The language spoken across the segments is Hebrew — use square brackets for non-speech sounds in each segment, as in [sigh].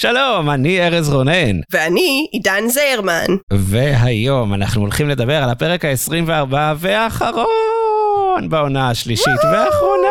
שלום, אני ארז רונן. ואני עידן זיירמן. והיום אנחנו הולכים לדבר על הפרק ה-24 והאחרון בעונה השלישית והאחרונה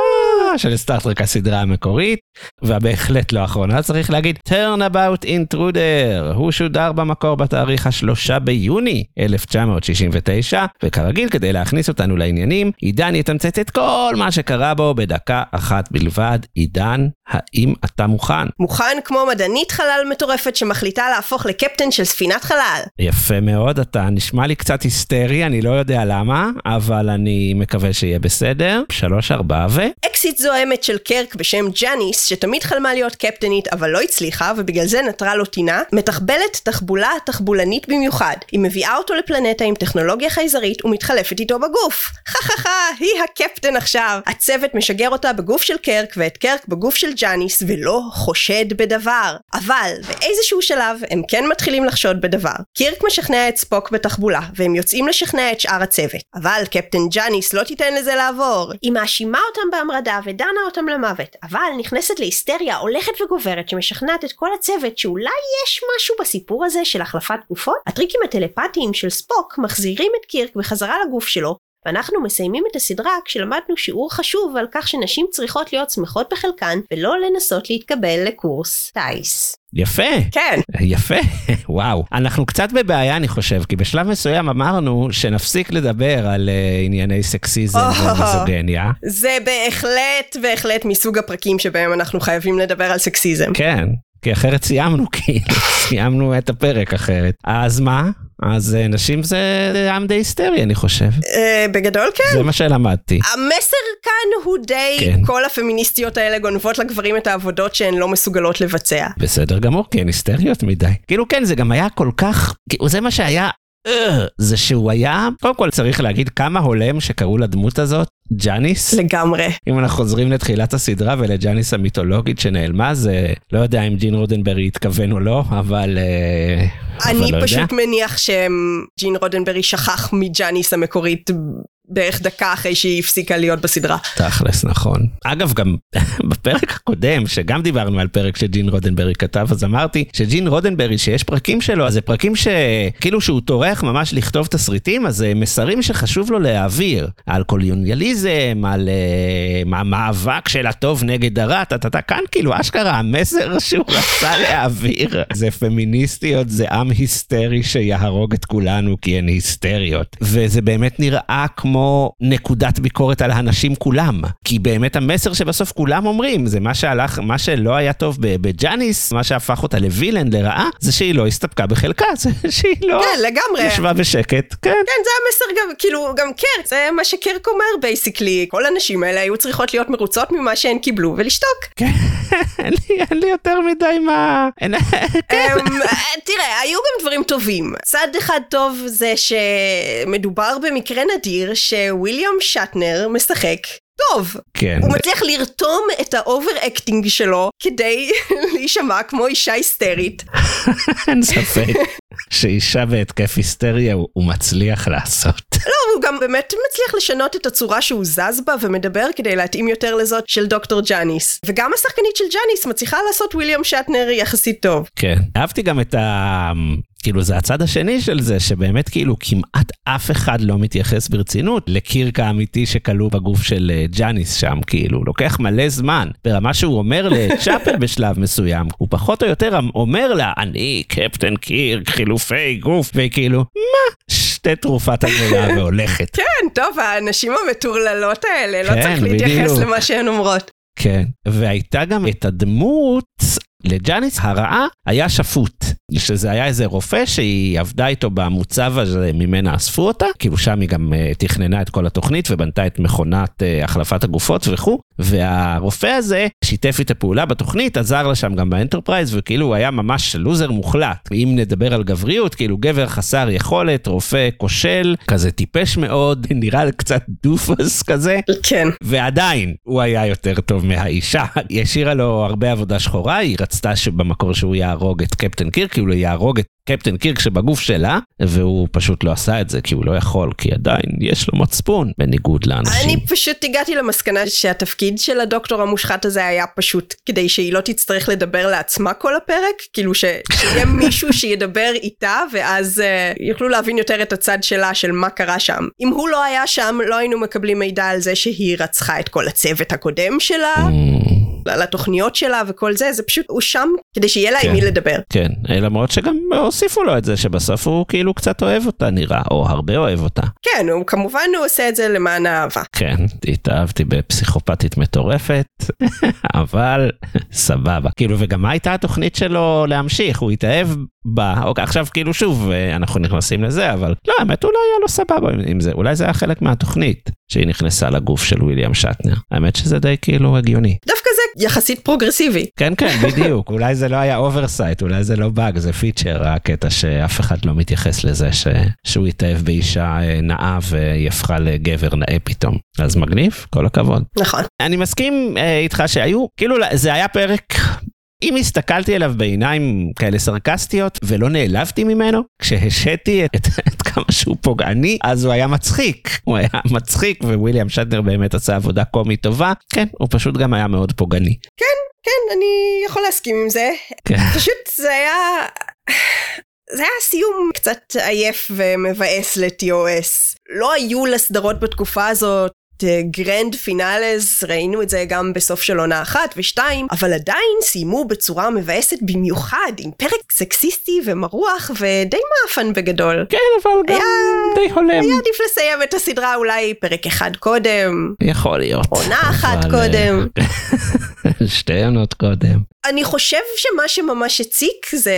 של סטארטרק הסדרה המקורית, והבהחלט לא האחרונה צריך להגיד Turnabout Intruder, הוא שודר במקור בתאריך השלושה ביוני 1969, וכרגיל כדי להכניס אותנו לעניינים, עידן יתמצת את כל מה שקרה בו בדקה אחת בלבד. עידן, האם אתה מוכן? מוכן כמו מדענית חלל מטורפת שמחליטה להפוך לקפטן של ספינת חלל. יפה מאוד, אתה נשמע לי קצת היסטרי, אני לא יודע למה, אבל אני מקווה שיהיה בסדר. שלוש, ארבע ו... אקסית זועמת של קרק בשם ג'אניס, שתמיד חלמה להיות קפטנית אבל לא הצליחה, ובגלל זה נטרה לו טינה, מתחבלת תחבולה תחבולנית במיוחד. היא מביאה אותו לפלנטה עם טכנולוגיה חייזרית ומתחלפת איתו בגוף. [laughs] כה היא הקפטן עכשיו. הצוות משגר אותה בגוף של קרק ואת קרק בגוף של ג'אניס, ולא חושד בדבר. אבל, באיזשהו שלב, הם כן מתחילים לחשוד בדבר. קירק משכנע את ספוק בתחבולה, והם יוצאים לשכנע את שאר הצוות. אבל קפטן ג'אניס לא תיתן לזה לעבור. היא מאשימה אותם בהמרדה ודנה אותם למוות, אבל נכנסת להיסטריה הולכת וגוברת שמשכנעת את כל הצוות שאולי יש משהו בסיפור הזה של החלפת גופות? הטריקים הטלפתיים של ספוק מחזירים את קירק בחזרה לגוף שלו, ואנחנו מסיימים את הסדרה כשלמדנו שיעור חשוב על כך שנשים צריכות להיות שמחות בחלקן ולא לנסות להתקבל לקורס טיס. יפה. כן. יפה, [laughs] וואו. אנחנו קצת בבעיה אני חושב, כי בשלב מסוים אמרנו שנפסיק לדבר על uh, ענייני סקסיזם ומיזוגניה. זה בהחלט, בהחלט מסוג הפרקים שבהם אנחנו חייבים לדבר על סקסיזם. כן, כי אחרת סיימנו, [laughs] כאילו, סיימנו את הפרק אחרת. אז מה? אז אה, נשים זה עם די היסטרי, אני חושב. Uh, בגדול כן. זה מה שלמדתי. המסר כאן הוא די, כן. כל הפמיניסטיות האלה גונבות לגברים את העבודות שהן לא מסוגלות לבצע. בסדר גמור, כי הן היסטריות מדי. כאילו כן, זה גם היה כל כך, כאילו זה מה שהיה זה שהוא היה, קודם כל צריך להגיד כמה הולם שקראו לדמות הזאת, ג'אניס. לגמרי. אם אנחנו חוזרים לתחילת הסדרה ולג'אניס המיתולוגית שנעלמה, זה לא יודע אם ג'ין רודנברי התכוון או לא, אבל... אני אבל פשוט לא מניח שג'ין רודנברי שכח מג'אניס המקורית בערך דקה אחרי שהיא הפסיקה להיות בסדרה. תכלס, נכון. אגב, גם [laughs] בפרק הקודם, שגם דיברנו על פרק שג'ין רודנברי כתב, אז אמרתי שג'ין רודנברי, שיש פרקים שלו, אז זה פרקים שכאילו שהוא טורח ממש לכתוב תסריטים, אז זה מסרים שחשוב לו להעביר. על קולוניאליזם, על אה, המאבק של הטוב נגד הרע, טה-טה-טה, כאן כאילו אשכרה המסר [laughs] שהוא רצה להעביר. זה פמיניסטיות, זה עם היסטרי שיהרוג את כולנו כי הן היסטריות. וזה באמת נראה כמו... כמו נקודת ביקורת על האנשים כולם. כי באמת המסר שבסוף כולם אומרים, זה מה שהלך, מה שלא היה טוב בג'אניס, מה שהפך אותה ל villain לרעה, זה שהיא לא הסתפקה בחלקה, [laughs] זה שהיא לא... כן, לגמרי. ישבה בשקט, כן. כן, זה המסר גם, כאילו, גם קרק, זה מה שקרק אומר basically. כל הנשים האלה היו צריכות להיות מרוצות ממה שהן קיבלו ולשתוק. [laughs] כן, אין לי, יותר מדי מה... כן. אמ, תראה, היו גם דברים טובים. צד אחד טוב זה שמדובר במקרה נדיר שוויליאם שטנר משחק טוב. כן. הוא מצליח לרתום את ה overacting שלו כדי [laughs] להישמע כמו אישה היסטרית. [laughs] אין ספק. [laughs] שאישה בהתקף היסטריה הוא, הוא מצליח לעשות. לא, הוא גם באמת מצליח לשנות את הצורה שהוא זז בה ומדבר כדי להתאים יותר לזאת של דוקטור ג'אניס. וגם השחקנית של ג'אניס מצליחה לעשות וויליאם שטנר יחסית טוב. כן. אהבתי גם את ה... כאילו זה הצד השני של זה, שבאמת כאילו כמעט אף אחד לא מתייחס ברצינות לקירק האמיתי שכלוא בגוף של uh, ג'אניס שם, כאילו, לוקח מלא זמן. ברמה שהוא אומר לצ'אפל [laughs] בשלב מסוים, הוא פחות או יותר אומר לה, אני קפטן קירק, חילופי גוף, וכאילו, מה? שתי תרופת הגדולה [laughs] והולכת. כן, טוב, הנשים המטורללות האלה, לא צריך להתייחס למה שהן אומרות. כן, והייתה גם את הדמות לג'אניס הרעה היה שפוט. שזה היה איזה רופא שהיא עבדה איתו במוצב הזה ממנה אספו אותה, כאילו שם היא גם אה, תכננה את כל התוכנית ובנתה את מכונת אה, החלפת הגופות וכו', והרופא הזה שיתף איתה פעולה בתוכנית, עזר לה שם גם באנטרפרייז, וכאילו הוא היה ממש לוזר מוחלט. אם נדבר על גבריות, כאילו גבר חסר יכולת, רופא כושל, כזה טיפש מאוד, [laughs] נראה קצת דופוס כזה. כן. ועדיין, הוא היה יותר טוב מהאישה. [laughs] היא השאירה לו הרבה עבודה שחורה, היא רצתה שבמקור שהוא יהרוג את קפטן קירק, כאילו יהרוג את קפטן קירק שבגוף שלה, והוא פשוט לא עשה את זה, כי הוא לא יכול, כי עדיין יש לו מצפון, בניגוד לאנשים. אני פשוט הגעתי למסקנה שהתפקיד של הדוקטור המושחת הזה היה פשוט כדי שהיא לא תצטרך לדבר לעצמה כל הפרק, כאילו ש... שיהיה מישהו שידבר איתה, ואז uh, יוכלו להבין יותר את הצד שלה של מה קרה שם. אם הוא לא היה שם, לא היינו מקבלים מידע על זה שהיא רצחה את כל הצוות הקודם שלה. Mm. על התוכניות שלה וכל זה, זה פשוט, הוא שם כדי שיהיה לה עם כן. מי לדבר. כן, למרות שגם הוסיפו לו את זה שבסוף הוא כאילו קצת אוהב אותה נראה, או הרבה אוהב אותה. כן, הוא כמובן הוא עושה את זה למען האהבה. כן, התאהבתי בפסיכופתית מטורפת, [laughs] אבל סבבה. כאילו, וגם מה הייתה התוכנית שלו להמשיך? הוא התאהב בה, אוקיי, עכשיו כאילו שוב, אה, אנחנו נכנסים לזה, אבל לא, האמת אולי היה לו סבבה עם- עם זה, אולי זה היה חלק מהתוכנית, שהיא נכנסה לגוף של וויליאם שטנר. האמת שזה די כאילו הגיוני. דווקא זה יחסית פרוגרסיבי. כן, כן, [laughs] בדיוק, אולי זה לא היה oversight, אולי זה לא באג, זה feature, הקטע שאף אחד לא מתייחס לזה ש... שהוא התאהב באישה אה, נאה והיא הפכה לגבר נאה פתאום. אז מגניב, כל הכבוד. נכון. אני מסכים אה, איתך שהיו, כאילו זה היה פרק, אם הסתכלתי עליו בעיניים כאלה סרקסטיות ולא נעלבתי ממנו, כשהשעתי את, את כמה שהוא פוגעני, אז הוא היה מצחיק. הוא היה מצחיק וויליאם שטנר באמת עשה עבודה קומית טובה. כן, הוא פשוט גם היה מאוד פוגעני. כן, אני יכול להסכים עם זה. כן. פשוט זה היה... זה היה סיום קצת עייף ומבאס ל-TOS. לא היו לסדרות בתקופה הזאת grand finales, ראינו את זה גם בסוף של עונה אחת ושתיים, אבל עדיין סיימו בצורה מבאסת במיוחד, עם פרק סקסיסטי ומרוח ודי מאפן בגדול. כן, אבל גם היה- די הולם. היה עדיף לסיים את הסדרה אולי פרק אחד קודם, יכול להיות. עונה אחת אבל, קודם. אה, [laughs] שתי עונות קודם. אני חושב שמה שממש הציק זה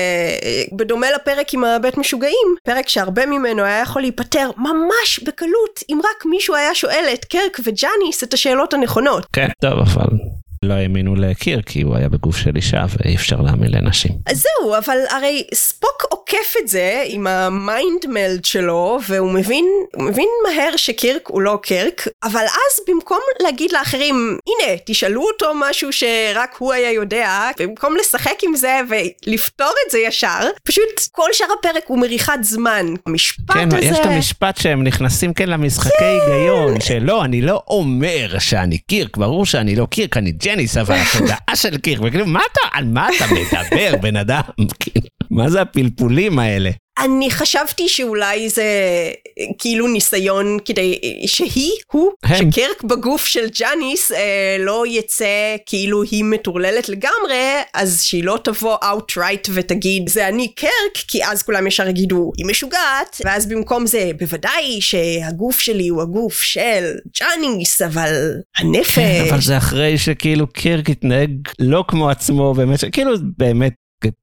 אה, בדומה לפרק עם הבית משוגעים, פרק שהרבה ממנו היה יכול להיפטר ממש בקלות אם רק מישהו היה שואל את קירק וג'אניס את השאלות הנכונות. כן, טוב, אבל לא האמינו לקירק כי הוא היה בגוף של אישה ואי אפשר להאמין לנשים. זהו, אבל הרי ספוק עוקף את זה עם ה mind meld שלו, והוא מבין, הוא מבין מהר שקירק הוא לא קירק, אבל אז במקום להגיד לאחרים, הנה, תשאלו אותו משהו שרק הוא היה יודע, במקום לשחק עם זה ולפתור את זה ישר, פשוט כל שאר הפרק הוא מריחת זמן. המשפט כן, הזה... יש את המשפט שהם נכנסים כן למשחקי היגיון, שלא, אני לא אומר שאני קירק, ברור שאני לא קירק, אני ג'ניס, אבל התודעה של קירק, וכאילו, מה אתה, על מה אתה מדבר, בן אדם? [laughs] מה זה הפלפולים האלה? אני חשבתי שאולי זה כאילו ניסיון כדי שהיא, הוא, הם. שקרק בגוף של ג'אניס אה, לא יצא כאילו היא מטורללת לגמרי, אז שהיא לא תבוא outright ותגיד זה אני קרק, כי אז כולם ישר יגידו היא משוגעת, ואז במקום זה בוודאי שהגוף שלי הוא הגוף של ג'אניס, אבל הנפש... כן, אבל זה אחרי שכאילו קירק התנהג לא כמו עצמו, באמת, כאילו, באמת,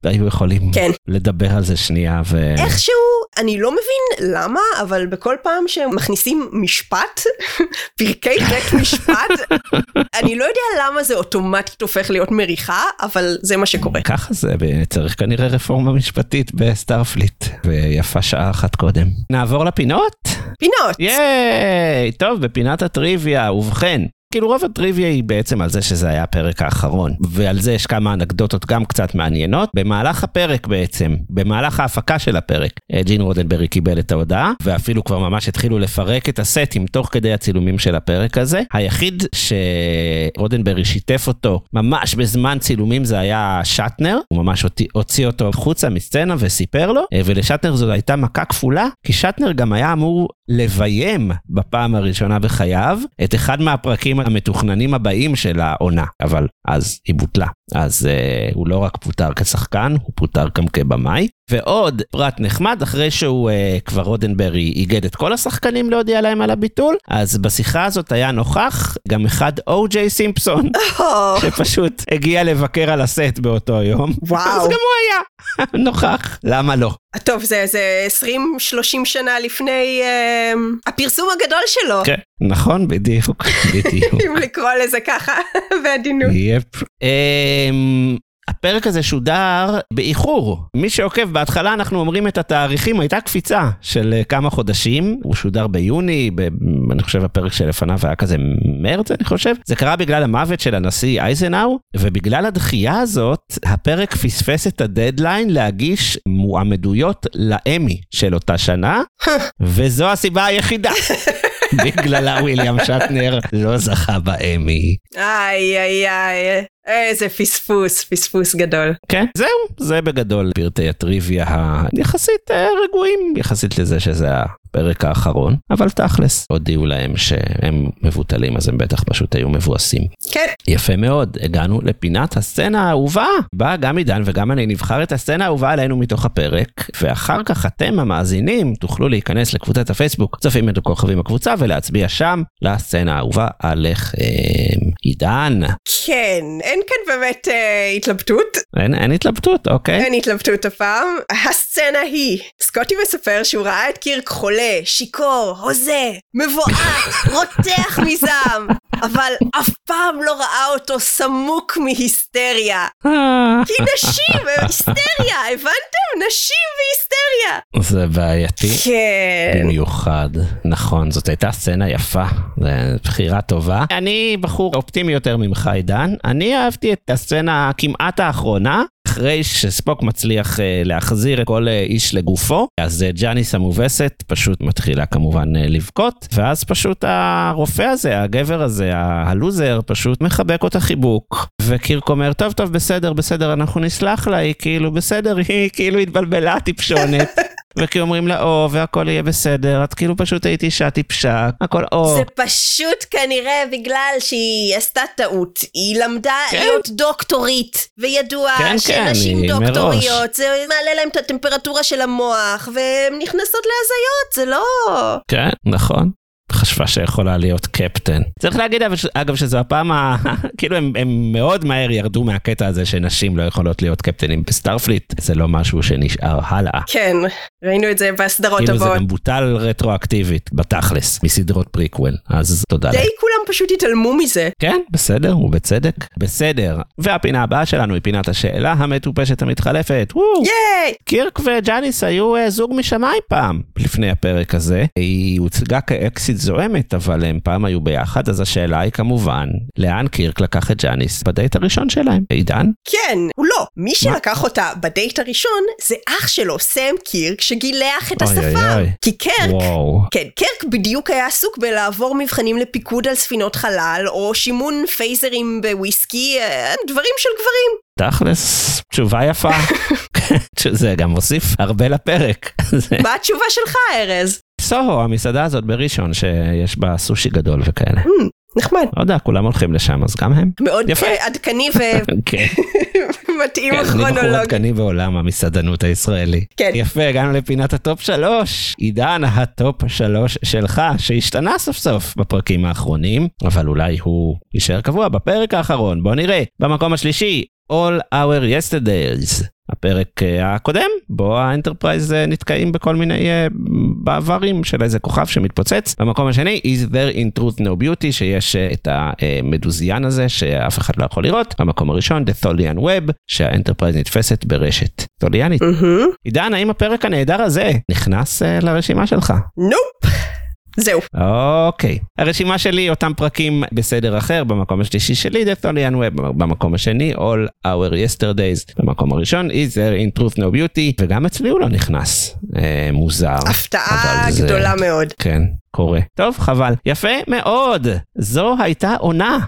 היו יכולים כן. לדבר על זה שנייה, ו... איכשהו, אני לא מבין למה, אבל בכל פעם שמכניסים משפט, [laughs] פרקי בית משפט, [laughs] אני לא יודע למה זה אוטומטית הופך להיות מריחה, אבל זה מה שקורה. ככה זה, צריך כנראה רפורמה משפטית בסטארפליט, ויפה שעה אחת קודם. נעבור לפינות? פינות. ייי! טוב, בפינת הטריוויה, ובכן. כאילו רוב הטריוויה היא בעצם על זה שזה היה הפרק האחרון, ועל זה יש כמה אנקדוטות גם קצת מעניינות. במהלך הפרק בעצם, במהלך ההפקה של הפרק, אה, ג'ין רודנברי קיבל את ההודעה, ואפילו כבר ממש התחילו לפרק את הסטים תוך כדי הצילומים של הפרק הזה. היחיד שרודנברי שיתף אותו ממש בזמן צילומים זה היה שטנר, הוא ממש הוציא- אותו החוצה מסצנה וסיפר לו, אה, ולשטנר זו הייתה מכה כפולה, כי שטנר גם היה אמור לביים בפעם הראשונה בחייו את אחד מהפרקים המתוכננים הבאים של העונה, אבל אז היא בוטלה. אז uh, הוא לא רק פוטר כשחקן, הוא פוטר גם כבמאי. ועוד פרט נחמד, אחרי שהוא uh, כבר רודנברי איגד את כל השחקנים להודיע להם על הביטול, אז בשיחה הזאת היה נוכח גם אחד או.ג'יי סימפסון, [laughs] שפשוט הגיע לבקר על הסט באותו יום. וואו. אז גם הוא היה [laughs] נוכח, למה לא? טוב, זה, זה 20-30 שנה לפני אה, הפרסום הגדול שלו, כן, נכון, בדיוק, [laughs] בדיוק. אם לקרוא לזה ככה, בעדינות. יפ. אמ, הפרק הזה שודר באיחור. מי שעוקב, בהתחלה אנחנו אומרים את התאריכים, הייתה קפיצה של אה, כמה חודשים, הוא שודר ביוני, ב- אני חושב הפרק שלפניו היה כזה מרץ, אני חושב. זה קרה בגלל המוות של הנשיא אייזנאו, ובגלל הדחייה הזאת, הפרק פספס את הדדליין להגיש מועמדויות לאמי של אותה שנה, [laughs] וזו הסיבה היחידה. [laughs] בגללה וויליאם שטנר לא זכה באמי. איי איי איי, איזה פספוס, פספוס גדול. כן, זהו, זה בגדול פרטי הטריוויה היחסית אה, רגועים, יחסית לזה שזה הפרק האחרון, אבל תכלס, הודיעו להם שהם מבוטלים, אז הם בטח פשוט היו מבואסים. כן, יפה מאוד, הגענו לפינת הסצנה האהובה. בה גם עידן וגם אני נבחר את הסצנה האהובה עלינו מתוך הפרק, ואחר כך אתם המאזינים תוכלו להיכנס לקבוצת הפייסבוק, צופים את הכוכבים הקבוצה ולהצביע שם לסצנה האהובה עליכם. עידן, כן, אין כאן באמת אה, התלבטות, אין, אין התלבטות, אוקיי? אין התלבטות הפעם. הסצנה היא, סקוטי מספר שהוא ראה את קירק חולה, שיכור, הוזה, מבועת, [laughs] רותח מזעם, אבל אף פעם לא ראה אותו סמוק מהיסטריה. אה, [laughs] כי נשים הם היסטריה, הבנתם? נשים והיסטריה. זה בעייתי. כן. במיוחד, נכון, זאת הייתה סצנה יפה, זו בחירה טובה. אני בחור אופטימי יותר ממך, עידן. אני אהבתי את הסצנה כמעט האחרונה. אחרי שספוק מצליח אה, להחזיר את כל אה, איש לגופו, אז אה, ג'אניס המובסת פשוט מתחילה כמובן לבכות, ואז פשוט הרופא הזה, הגבר הזה, הלוזר, פשוט מחבק אותה חיבוק. וקירק אומר, טוב, טוב, בסדר, בסדר, אנחנו נסלח לה, היא כאילו בסדר, היא כאילו התבלבלה [laughs] טיפשונת. וכי אומרים לה, או, והכל יהיה בסדר, את כאילו פשוט היית אישה טיפשה, הכל או. זה פשוט כנראה בגלל שהיא עשתה טעות. היא למדה כן. להיות דוקטורית, וידוע כן, כן, שנשים היא דוקטוריות, זה מעלה להם את הטמפרטורה של המוח, והן נכנסות להזיות, זה לא... כן, נכון. חשבה שיכולה להיות קפטן. צריך להגיד אגב שזו הפעם ה... [laughs] כאילו הם, הם מאוד מהר ירדו מהקטע הזה שנשים לא יכולות להיות קפטנים בסטארפליט. זה לא משהו שנשאר הלאה. כן, ראינו את זה בסדרות כאילו זה הבאות. גם בוטל רטרואקטיבית בתכלס מסדרות פריקוול אז תודה. די כולם פשוט התעלמו מזה. כן, בסדר, ובצדק. בסדר. והפינה הבאה שלנו היא פינת השאלה המטופשת המתחלפת. וואו! ייי! קירק וג'אניס היו אה, זוג משמיים פעם, לפני הפרק הזה. היא הוצגה כאקסית זועמת, אבל הם פעם היו ביחד, אז השאלה היא כמובן, לאן קירק לקח את ג'אניס בדייט הראשון שלהם? עידן? כן, הוא לא. מי שלקח אותה בדייט הראשון זה אח שלו, סם קירק, שגילח את. אוי. כי קרק וואו. כן, קרק בדיוק היה עסוק בלעבור מבחנים לפיקוד על ספינות חלל, או שימון פייזרים בוויסקי, אה, דברים של גברים. תכלס, תשובה יפה. [laughs] זה גם מוסיף הרבה לפרק. מה התשובה שלך, ארז? סוהו, המסעדה הזאת בראשון, שיש בה סושי גדול וכאלה. נחמד. לא יודע, כולם הולכים לשם, אז גם הם. מאוד עדכני [laughs] כן. ומתאים כן, אני בחור. עדכני בעולם המסעדנות הישראלי. כן. יפה, הגענו לפינת ה top שלוש. עידן ה top שלוש שלך, שהשתנה סוף סוף בפרקים האחרונים, אבל אולי הוא יישאר קבוע בפרק האחרון. בוא נראה. במקום השלישי, All Our Yesterdays. הפרק אה, הקודם, בו האנטרפרייז אה, נתקעים בכל מיני אה, בעברים של איזה כוכב שמתפוצץ. במקום השני, Is there in truth no beauty, שיש את המדוזיאן הזה שאף אחד לא יכול לראות. במקום הראשון, The Tholian Web, שהאנטרפרייז נתפסת ברשת תוליאנית. עידן, האם הפרק הנהדר הזה נכנס לרשימה שלך? nope. זהו. אוקיי. הרשימה שלי, אותם פרקים בסדר אחר, במקום השלישי שלי, The Tholian Web, במקום השני, All Our Yesterdays, במקום הראשון, Is there in truth no beauty, וגם אצלי הוא לא נכנס. אה, מוזר. הפתעה זה- גדולה מאוד. כן. קורה. טוב, חבל. יפה מאוד. זו הייתה עונה.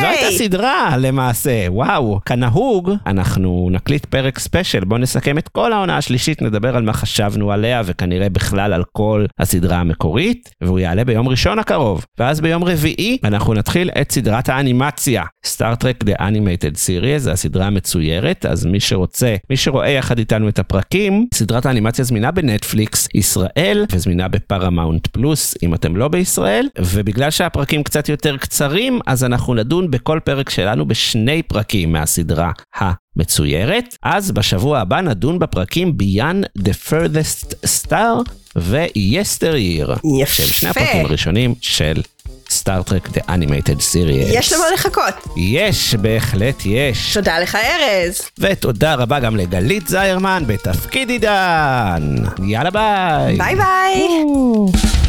זו הייתה ייי! סדרה למעשה, וואו. כנהוג, אנחנו נקליט פרק special, בואו נסכם את כל העונה השלישית, נדבר על מה חשבנו עליה, וכנראה בכלל על כל הסדרה המקורית, והוא יעלה ביום ראשון הקרוב. ואז ביום רביעי אנחנו נתחיל את סדרת האנימציה, סטאר טרק The Animated Series, זו הסדרה המצוירת, אז מי שרוצה, מי שרואה יחד איתנו את הפרקים, סדרת האנימציה זמינה בנטפליקס ישראל, וזמינה בפרמאונט פלוס, אם אתם לא בישראל, ובגלל שהפרקים קצת יותר קצרים, אז אנחנו נדון בכל פרק שלנו בשני פרקים מהסדרה המצוירת. אז בשבוע הבא נדון בפרקים Beyond the Farthest Star ו- Yesteryear. יפה. שהם שני הפרקים הראשונים של סטאר טרק The Animated Series. יש למה לחכות. יש, בהחלט יש. תודה לך ארז. ותודה רבה גם לגלית זיירמן בתפקיד עידן. יאללה ביי. ביי ביי.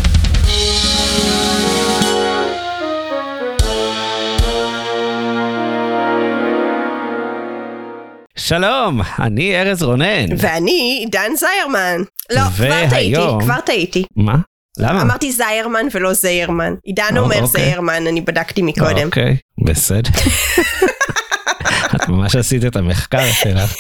שלום, אני ארז רונן. ואני דן זיירמן. לא, כבר והיום- טעיתי, כבר טעיתי. מה? למה? אמרתי זיירמן ולא זיירמן. עידן אה, אומר אוקיי. זיירמן, אני בדקתי מקודם. אוקיי, בסדר. [laughs] את ממש עשית את המחקר שלך. [laughs]